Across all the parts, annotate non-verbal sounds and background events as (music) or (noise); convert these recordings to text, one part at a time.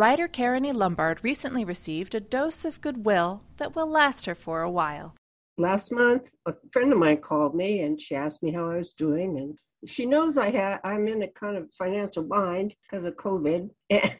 Writer Caroni Lombard recently received a dose of goodwill that will last her for a while. Last month, a friend of mine called me and she asked me how I was doing, and she knows I ha- I'm in a kind of financial bind because of COVID, (laughs) and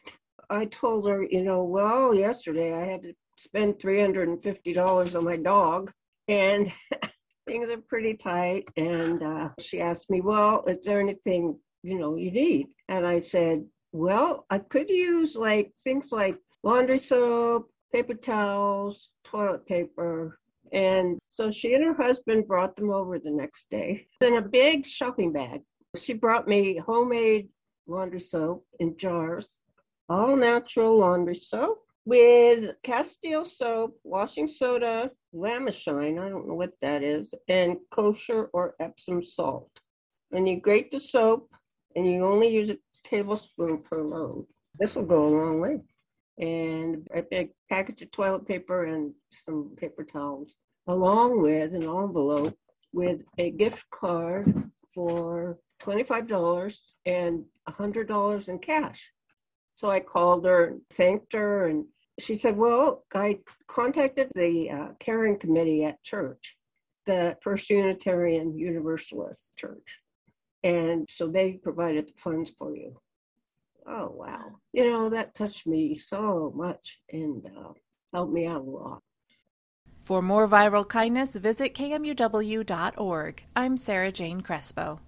I told her, you know, well, yesterday I had to spend $350 on my dog, and (laughs) things are pretty tight. And uh, she asked me, well, is there anything, you know, you need? And I said, well, I could use like things like laundry soap, paper towels, toilet paper. And so she and her husband brought them over the next day in a big shopping bag. She brought me homemade laundry soap in jars, all natural laundry soap with Castile soap, washing soda, Lemi Shine, I don't know what that is, and kosher or Epsom salt. And you grate the soap and you only use a tablespoon per load. This will go a long way. And a big package of toilet paper and some paper towels, along with an envelope with a gift card for $25 and $100 in cash. So I called her, and thanked her, and she said, Well, I contacted the uh, caring committee at church, the First Unitarian Universalist Church. And so they provided the funds for you. Oh, wow. You know, that touched me so much and uh, helped me out a lot. For more viral kindness, visit kmuw.org. I'm Sarah Jane Crespo.